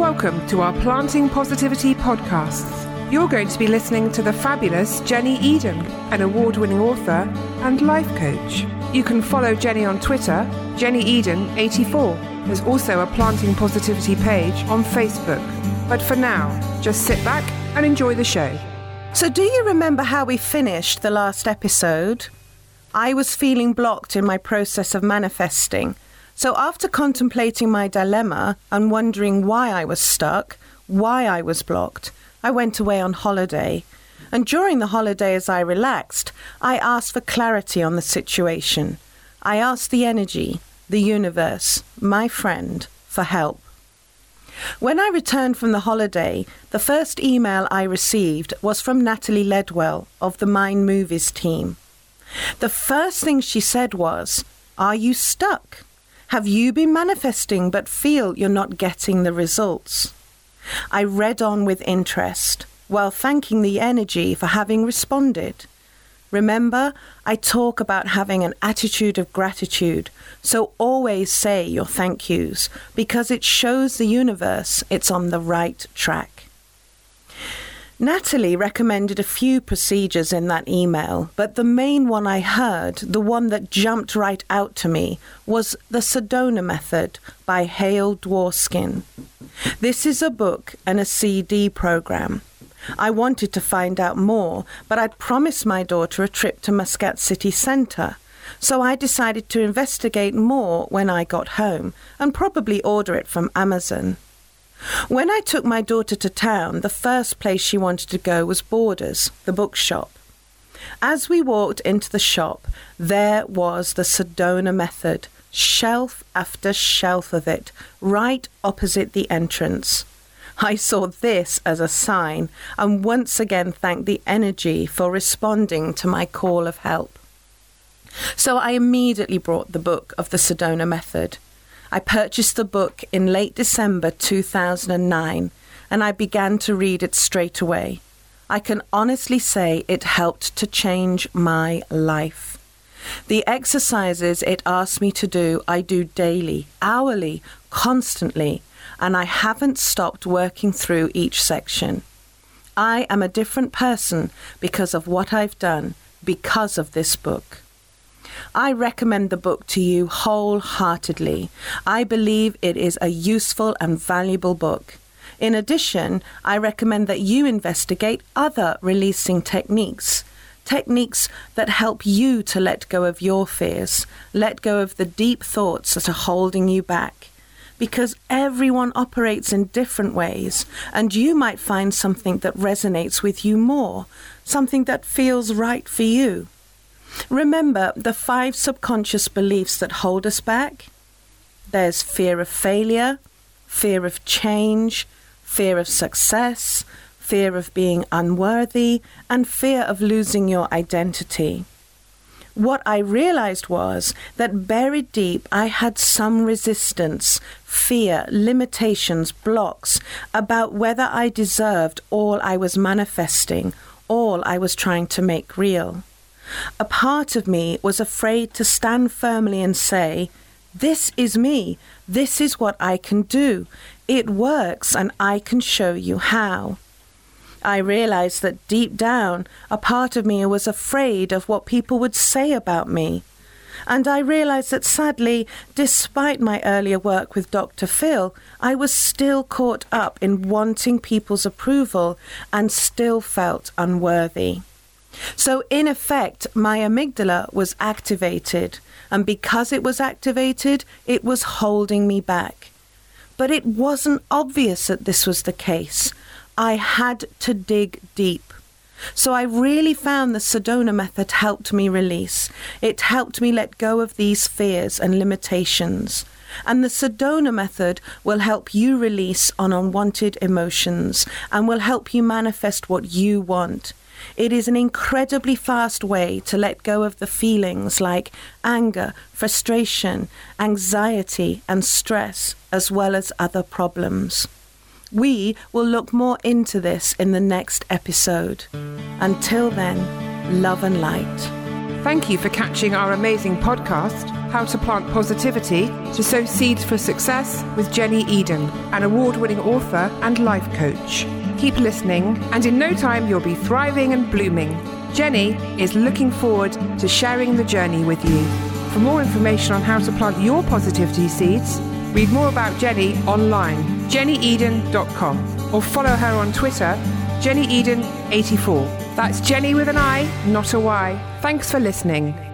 welcome to our Planting Positivity podcasts. You're going to be listening to the fabulous Jenni Eden, an award winning author and life coach. You can follow Jenni on Twitter, Jenni Eden84. There's also a Planting Positivity page on Facebook. But for now, just sit back and enjoy the show. So, do you remember how we finished the last episode? I was feeling blocked in my process of manifesting. So, after contemplating my dilemma and wondering why I was stuck, why I was blocked, I went away on holiday. And during the holiday, as I relaxed, I asked for clarity on the situation. I asked the energy, the universe, my friend, for help. When I returned from the holiday, the first email I received was from Natalie Ledwell of the Mind Movies team. The first thing she said was, Are you stuck? Have you been manifesting but feel you're not getting the results? I read on with interest while thanking the energy for having responded. Remember, I talk about having an attitude of gratitude, so always say your thank yous because it shows the universe it's on the right track. Natalie recommended a few procedures in that email, but the main one I heard, the one that jumped right out to me, was the Sedona Method by Hale Dworskin. This is a book and a CD program. I wanted to find out more, but I'd promised my daughter a trip to Muscat City Centre. So I decided to investigate more when I got home and probably order it from Amazon. When I took my daughter to town, the first place she wanted to go was Borders, the bookshop. As we walked into the shop, there was the Sedona Method, shelf after shelf of it, right opposite the entrance. I saw this as a sign and once again thanked the energy for responding to my call of help. So I immediately brought the book of the Sedona Method. I purchased the book in late December 2009 and I began to read it straight away. I can honestly say it helped to change my life. The exercises it asked me to do, I do daily, hourly, constantly, and I haven't stopped working through each section. I am a different person because of what I've done, because of this book. I recommend the book to you wholeheartedly. I believe it is a useful and valuable book. In addition, I recommend that you investigate other releasing techniques. Techniques that help you to let go of your fears, let go of the deep thoughts that are holding you back. Because everyone operates in different ways, and you might find something that resonates with you more, something that feels right for you. Remember the five subconscious beliefs that hold us back? There's fear of failure, fear of change, fear of success, fear of being unworthy, and fear of losing your identity. What I realized was that buried deep, I had some resistance, fear, limitations, blocks about whether I deserved all I was manifesting, all I was trying to make real. A part of me was afraid to stand firmly and say, This is me. This is what I can do. It works, and I can show you how. I realized that deep down, a part of me was afraid of what people would say about me. And I realized that sadly, despite my earlier work with Dr. Phil, I was still caught up in wanting people's approval and still felt unworthy. So, in effect, my amygdala was activated, and because it was activated, it was holding me back. But it wasn't obvious that this was the case. I had to dig deep. So I really found the Sedona method helped me release. It helped me let go of these fears and limitations. And the Sedona method will help you release on unwanted emotions and will help you manifest what you want. It is an incredibly fast way to let go of the feelings like anger, frustration, anxiety, and stress, as well as other problems. We will look more into this in the next episode. Until then, love and light. Thank you for catching our amazing podcast, How to Plant Positivity to Sow Seeds for Success with Jenni Eden, an award winning author and life coach. Keep listening, and in no time, you'll be thriving and blooming. Jenni is looking forward to sharing the journey with you. For more information on how to plant your positivity seeds, read more about Jenni online, jennieden.com, or follow her on Twitter, jennieden84. That's Jenni with an I, not a Y. Thanks for listening.